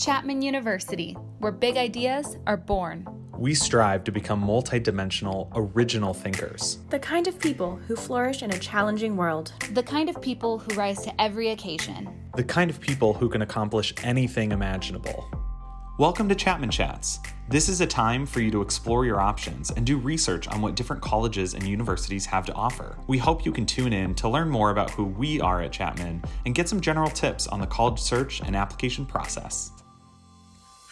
Chapman University, where big ideas are born. We strive to become multidimensional, original thinkers. The kind of people who flourish in a challenging world. The kind of people who rise to every occasion. The kind of people who can accomplish anything imaginable. Welcome to Chapman Chats. This is a time for you to explore your options and do research on what different colleges and universities have to offer. We hope you can tune in to learn more about who we are at Chapman and get some general tips on the college search and application process.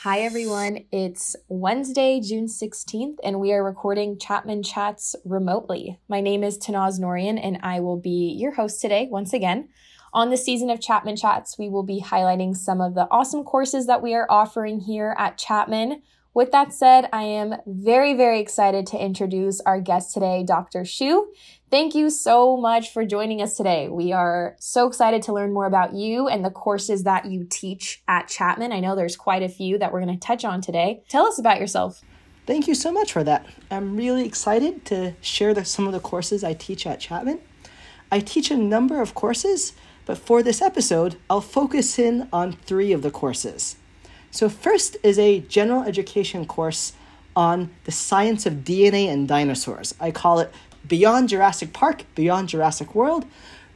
Hi, everyone. It's Wednesday, June 16th, and we are recording Chapman Chats remotely. My name is Tanaz Norian, and I will be your host today once again. On the season of Chapman Chats, we will be highlighting some of the awesome courses that we are offering here at Chapman. With that said, I am very, very excited to introduce our guest today, Dr. Shu. Thank you so much for joining us today. We are so excited to learn more about you and the courses that you teach at Chapman. I know there's quite a few that we're going to touch on today. Tell us about yourself. Thank you so much for that. I'm really excited to share the, some of the courses I teach at Chapman. I teach a number of courses, but for this episode, I'll focus in on three of the courses. So, first is a general education course on the science of DNA and dinosaurs. I call it beyond Jurassic Park, beyond Jurassic World,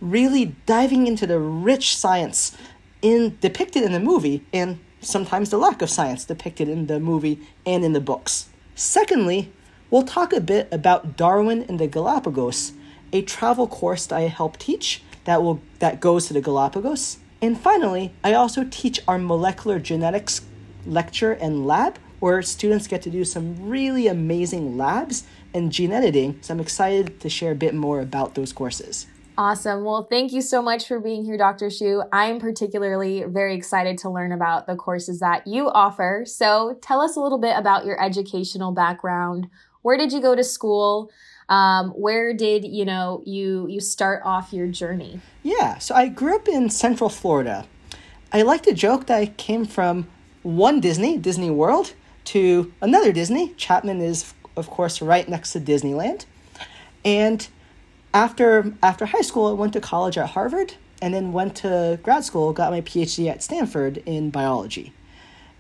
really diving into the rich science in depicted in the movie and sometimes the lack of science depicted in the movie and in the books. Secondly, we'll talk a bit about Darwin and the Galapagos, a travel course that I help teach that will that goes to the Galapagos. And finally, I also teach our molecular genetics lecture and lab where students get to do some really amazing labs and gene editing. So I'm excited to share a bit more about those courses. Awesome. Well, thank you so much for being here, Dr. Shu. I'm particularly very excited to learn about the courses that you offer. So tell us a little bit about your educational background. Where did you go to school? Um, where did you know you you start off your journey? Yeah, so I grew up in Central Florida. I like to joke that I came from one Disney, Disney World, to another Disney. Chapman is, of course, right next to Disneyland. And after after high school, I went to college at Harvard, and then went to grad school, got my PhD at Stanford in biology.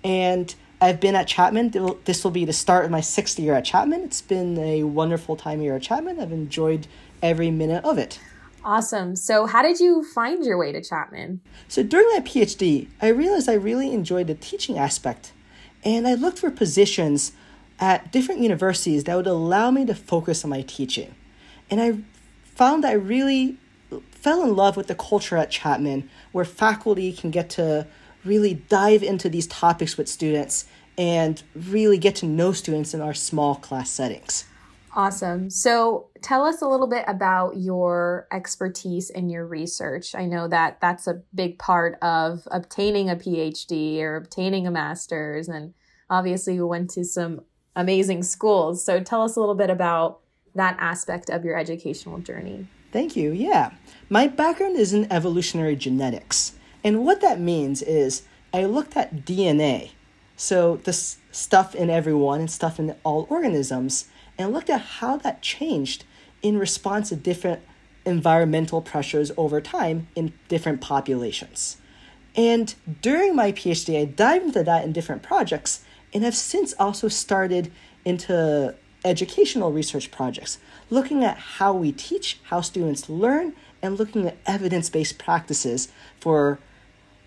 And I've been at Chapman. This will be the start of my sixth year at Chapman. It's been a wonderful time here at Chapman. I've enjoyed every minute of it. Awesome. So, how did you find your way to Chapman? So, during my PhD, I realized I really enjoyed the teaching aspect, and I looked for positions at different universities that would allow me to focus on my teaching. And I found that I really fell in love with the culture at Chapman, where faculty can get to really dive into these topics with students and really get to know students in our small class settings. Awesome. So tell us a little bit about your expertise and your research. I know that that's a big part of obtaining a PhD or obtaining a master's. And obviously, you went to some amazing schools. So tell us a little bit about that aspect of your educational journey. Thank you. Yeah. My background is in evolutionary genetics. And what that means is I looked at DNA, so the stuff in everyone and stuff in all organisms and looked at how that changed in response to different environmental pressures over time in different populations. And during my PhD, I dived into that in different projects and have since also started into educational research projects, looking at how we teach, how students learn, and looking at evidence based practices for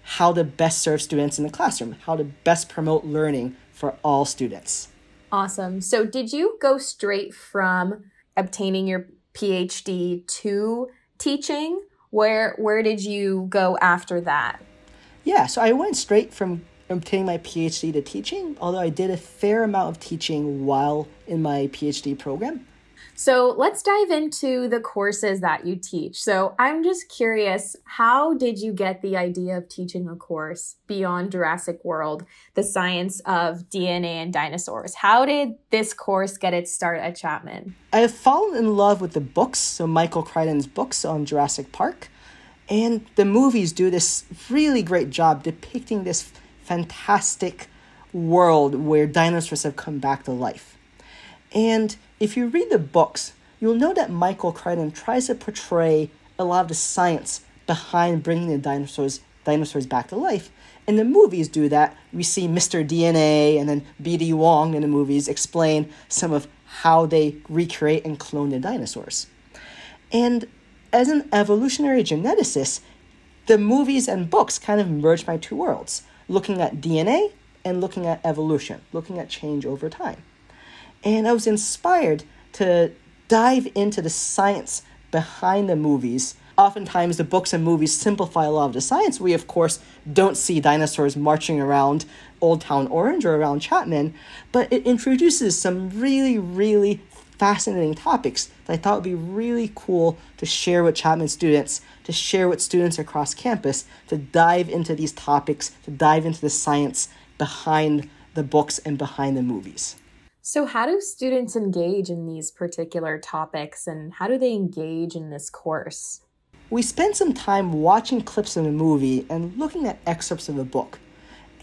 how to best serve students in the classroom, how to best promote learning for all students. Awesome. So, did you go straight from obtaining your PhD to teaching? Where where did you go after that? Yeah, so I went straight from obtaining my PhD to teaching, although I did a fair amount of teaching while in my PhD program. So let's dive into the courses that you teach. So I'm just curious, how did you get the idea of teaching a course beyond Jurassic World, the science of DNA and dinosaurs? How did this course get its start at Chapman? I have fallen in love with the books, so Michael Crichton's books on Jurassic Park. And the movies do this really great job depicting this fantastic world where dinosaurs have come back to life. And if you read the books, you'll know that Michael Crichton tries to portray a lot of the science behind bringing the dinosaurs dinosaurs back to life. And the movies, do that. We see Mr. DNA and then B.D. Wong in the movies explain some of how they recreate and clone the dinosaurs. And as an evolutionary geneticist, the movies and books kind of merge my two worlds, looking at DNA and looking at evolution, looking at change over time. And I was inspired to dive into the science behind the movies. Oftentimes, the books and movies simplify a lot of the science. We, of course, don't see dinosaurs marching around Old Town Orange or around Chapman, but it introduces some really, really fascinating topics that I thought would be really cool to share with Chapman students, to share with students across campus, to dive into these topics, to dive into the science behind the books and behind the movies. So, how do students engage in these particular topics and how do they engage in this course? We spend some time watching clips of a movie and looking at excerpts of a book,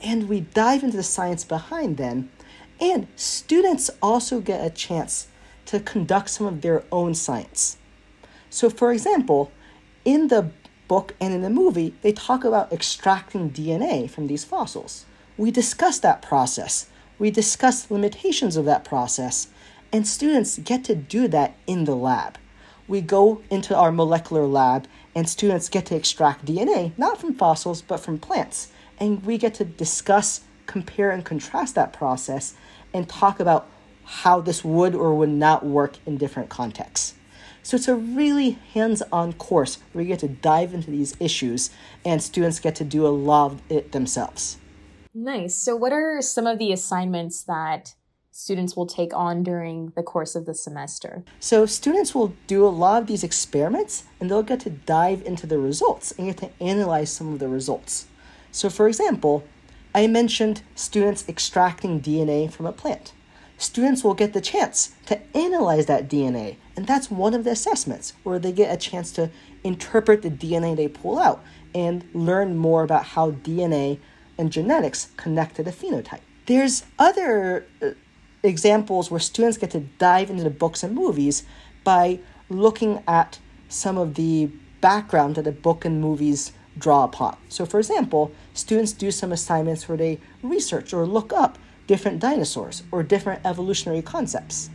and we dive into the science behind them. And students also get a chance to conduct some of their own science. So, for example, in the book and in the movie, they talk about extracting DNA from these fossils. We discuss that process, we discuss the limitations of that process, and students get to do that in the lab. We go into our molecular lab, and students get to extract DNA, not from fossils, but from plants. And we get to discuss, compare, and contrast that process and talk about how this would or would not work in different contexts. So it's a really hands on course where you get to dive into these issues and students get to do a lot of it themselves. Nice. So, what are some of the assignments that students will take on during the course of the semester? So, students will do a lot of these experiments and they'll get to dive into the results and get to analyze some of the results. So, for example, I mentioned students extracting DNA from a plant students will get the chance to analyze that DNA. And that's one of the assessments where they get a chance to interpret the DNA they pull out and learn more about how DNA and genetics connect to the phenotype. There's other uh, examples where students get to dive into the books and movies by looking at some of the background that the book and movies draw upon. So, for example, students do some assignments where they research or look up different dinosaurs or different evolutionary concepts.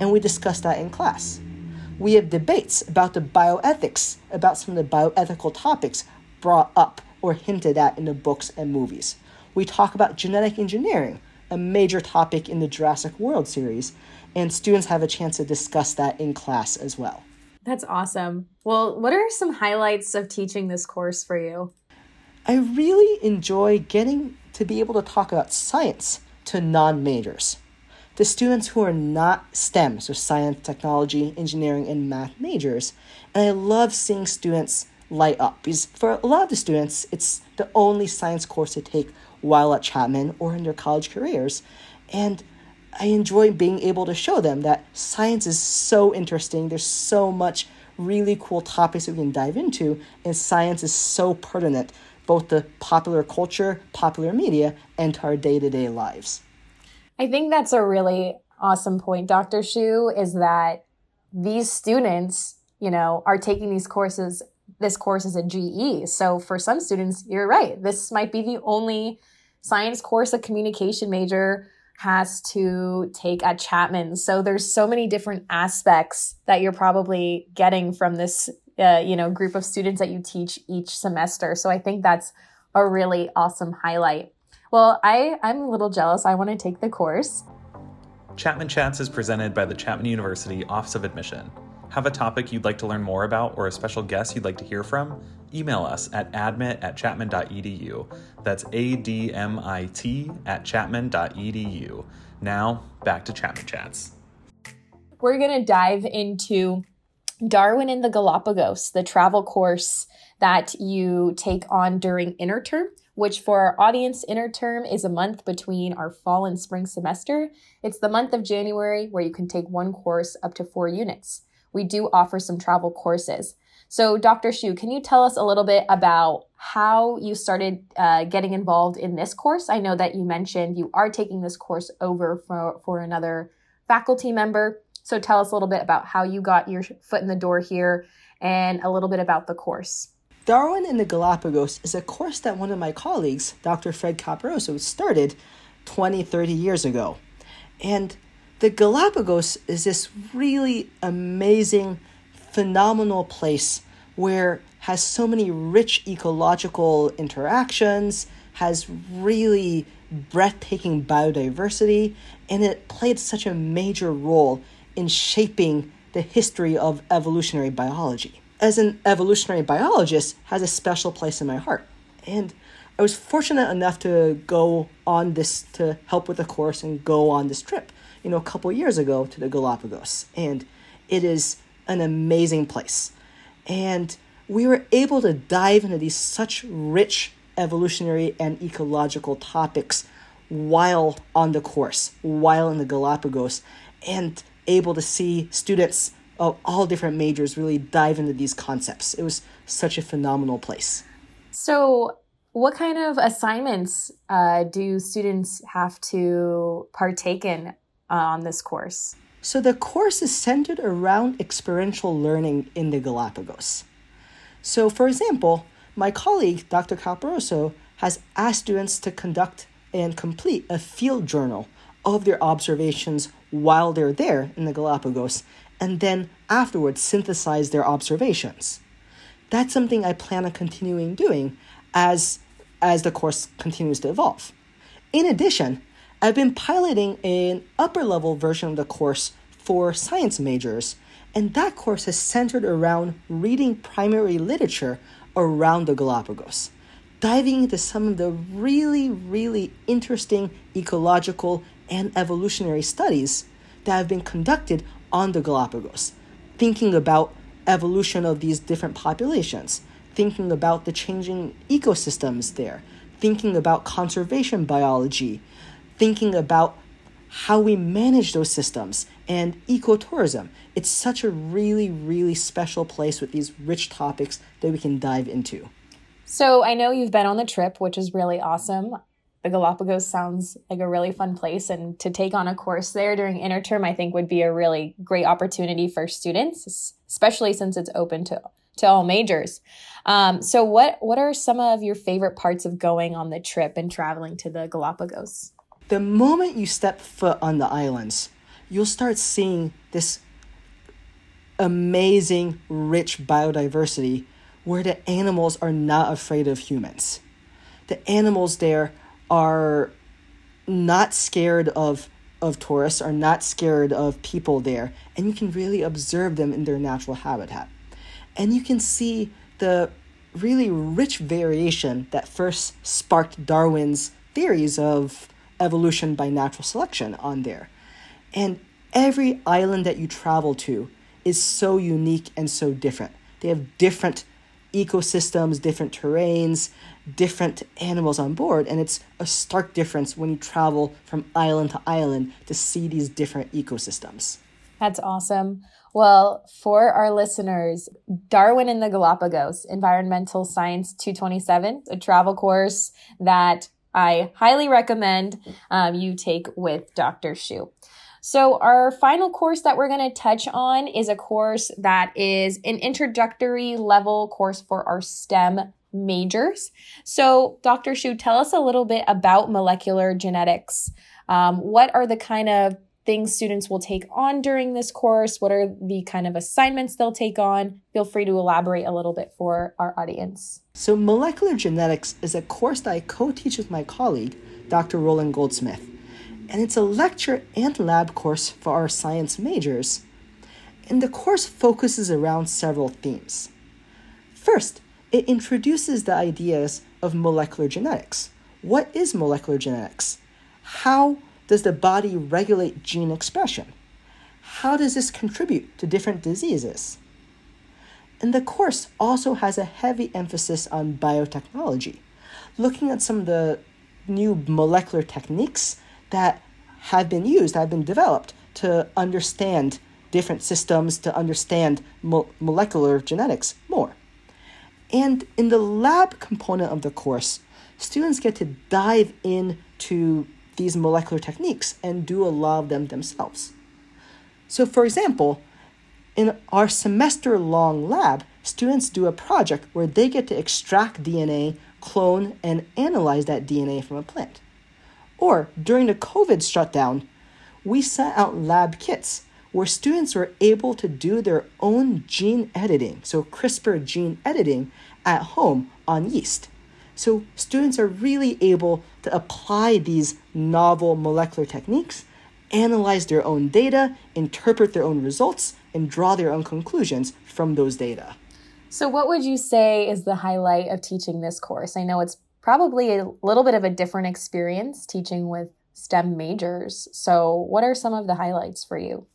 And we discuss that in class. We have debates about the bioethics, about some of the bioethical topics brought up or hinted at in the books and movies. We talk about genetic engineering, a major topic in the Jurassic World series, and students have a chance to discuss that in class as well. That's awesome. Well, what are some highlights of teaching this course for you? I really enjoy getting to be able to talk about science to non majors. The students who are not STEM, so science, technology, engineering, and math majors. And I love seeing students light up because for a lot of the students, it's the only science course they take while at Chapman or in their college careers. And I enjoy being able to show them that science is so interesting. There's so much really cool topics that we can dive into, and science is so pertinent both the popular culture, popular media, and to our day to day lives. I think that's a really awesome point, Dr. Shu, is that these students, you know, are taking these courses. This course is a GE. So for some students, you're right. This might be the only science course a communication major has to take at Chapman. So there's so many different aspects that you're probably getting from this uh, you know group of students that you teach each semester so i think that's a really awesome highlight well i i'm a little jealous i want to take the course chapman chats is presented by the chapman university office of admission have a topic you'd like to learn more about or a special guest you'd like to hear from email us at admit at chapman.edu that's a-d-m-i-t at chapman.edu now back to chapman chats we're going to dive into Darwin in the Galapagos, the travel course that you take on during interterm, which for our audience, interterm is a month between our fall and spring semester. It's the month of January where you can take one course up to four units. We do offer some travel courses. So, Dr. Shu, can you tell us a little bit about how you started uh, getting involved in this course? I know that you mentioned you are taking this course over for, for another faculty member. So tell us a little bit about how you got your foot in the door here and a little bit about the course. Darwin in the Galapagos is a course that one of my colleagues, Dr. Fred Caporaso, started 20, 30 years ago. And the Galapagos is this really amazing, phenomenal place where has so many rich ecological interactions, has really breathtaking biodiversity, and it played such a major role in shaping the history of evolutionary biology. As an evolutionary biologist, has a special place in my heart. And I was fortunate enough to go on this to help with the course and go on this trip, you know, a couple years ago to the Galapagos. And it is an amazing place. And we were able to dive into these such rich evolutionary and ecological topics while on the course, while in the Galapagos, and able to see students of all different majors really dive into these concepts. It was such a phenomenal place. So, what kind of assignments uh, do students have to partake in uh, on this course? So, the course is centered around experiential learning in the Galapagos. So, for example, my colleague, Dr. Caporaso, has asked students to conduct and complete a field journal of their observations while they're there in the Galapagos, and then afterwards synthesize their observations. That's something I plan on continuing doing as, as the course continues to evolve. In addition, I've been piloting an upper level version of the course for science majors, and that course is centered around reading primary literature around the Galapagos, diving into some of the really, really interesting ecological and evolutionary studies that have been conducted on the Galapagos, thinking about evolution of these different populations, thinking about the changing ecosystems there, thinking about conservation biology, thinking about how we manage those systems and ecotourism. It's such a really, really special place with these rich topics that we can dive into. So I know you've been on the trip, which is really awesome. The Galapagos sounds like a really fun place, and to take on a course there during interterm, I think would be a really great opportunity for students, especially since it's open to to all majors. Um, so, what what are some of your favorite parts of going on the trip and traveling to the Galapagos? The moment you step foot on the islands, you'll start seeing this amazing, rich biodiversity where the animals are not afraid of humans. The animals there are not scared of of tourists, are not scared of people there, and you can really observe them in their natural habitat. And you can see the really rich variation that first sparked Darwin's theories of evolution by natural selection on there. And every island that you travel to is so unique and so different. They have different ecosystems, different terrains, different animals on board, and it's a stark difference when you travel from island to island to see these different ecosystems. That's awesome. Well, for our listeners, Darwin in the Galapagos, Environmental Science 227, a travel course that I highly recommend um, you take with Dr. Shu. So, our final course that we're going to touch on is a course that is an introductory level course for our STEM majors. So, Dr. Shu, tell us a little bit about molecular genetics. Um, what are the kind of things students will take on during this course? What are the kind of assignments they'll take on? Feel free to elaborate a little bit for our audience. So, molecular genetics is a course that I co teach with my colleague, Dr. Roland Goldsmith. And it's a lecture and lab course for our science majors. And the course focuses around several themes. First, it introduces the ideas of molecular genetics. What is molecular genetics? How does the body regulate gene expression? How does this contribute to different diseases? And the course also has a heavy emphasis on biotechnology, looking at some of the new molecular techniques that have been used, have been developed to understand different systems, to understand mo- molecular genetics more. And in the lab component of the course, students get to dive into these molecular techniques and do a lot of them themselves. So, for example, in our semester long lab, students do a project where they get to extract DNA, clone, and analyze that DNA from a plant. Or during the COVID shutdown, we sent out lab kits where students were able to do their own gene editing, so CRISPR gene editing, at home on yeast. So students are really able to apply these novel molecular techniques, analyze their own data, interpret their own results, and draw their own conclusions from those data. So, what would you say is the highlight of teaching this course? I know it's probably a little bit of a different experience teaching with STEM majors. So, what are some of the highlights for you?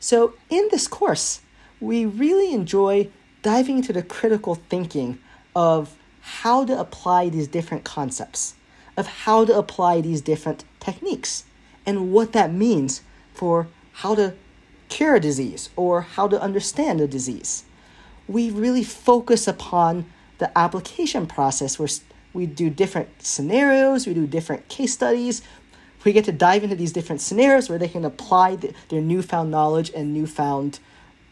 So, in this course, we really enjoy diving into the critical thinking of how to apply these different concepts, of how to apply these different techniques, and what that means for how to cure a disease or how to understand a disease we really focus upon the application process where we do different scenarios, we do different case studies. We get to dive into these different scenarios where they can apply the, their newfound knowledge and newfound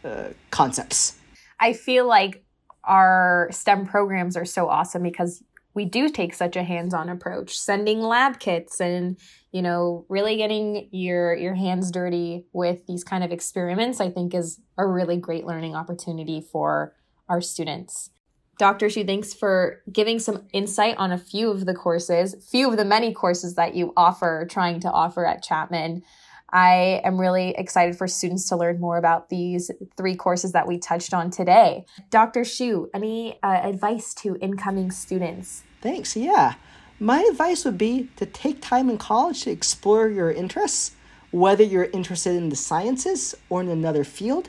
uh, concepts. I feel like our STEM programs are so awesome because we do take such a hands-on approach sending lab kits and you know really getting your your hands dirty with these kind of experiments i think is a really great learning opportunity for our students. Dr shu thanks for giving some insight on a few of the courses few of the many courses that you offer trying to offer at chapman I am really excited for students to learn more about these three courses that we touched on today. Dr. Shu, any uh, advice to incoming students? Thanks. Yeah. My advice would be to take time in college to explore your interests, whether you're interested in the sciences or in another field.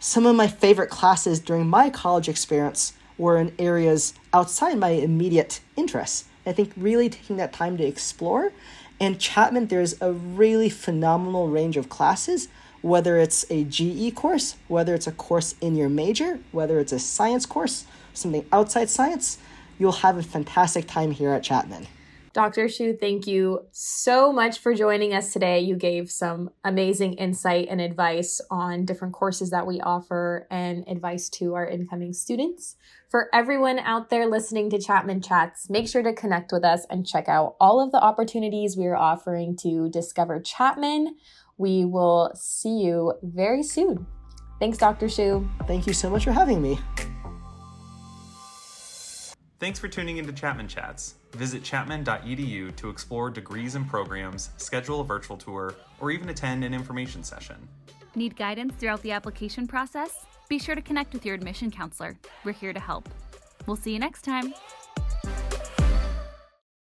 Some of my favorite classes during my college experience were in areas outside my immediate interests. I think really taking that time to explore and Chapman, there's a really phenomenal range of classes, whether it's a GE course, whether it's a course in your major, whether it's a science course, something outside science, you'll have a fantastic time here at Chapman. Dr. Shu, thank you so much for joining us today. You gave some amazing insight and advice on different courses that we offer and advice to our incoming students. For everyone out there listening to Chapman Chats, make sure to connect with us and check out all of the opportunities we are offering to discover Chapman. We will see you very soon. Thanks, Dr. Shu. Thank you so much for having me. Thanks for tuning into Chapman Chats. Visit chapman.edu to explore degrees and programs, schedule a virtual tour, or even attend an information session. Need guidance throughout the application process? Be sure to connect with your admission counselor. We're here to help. We'll see you next time.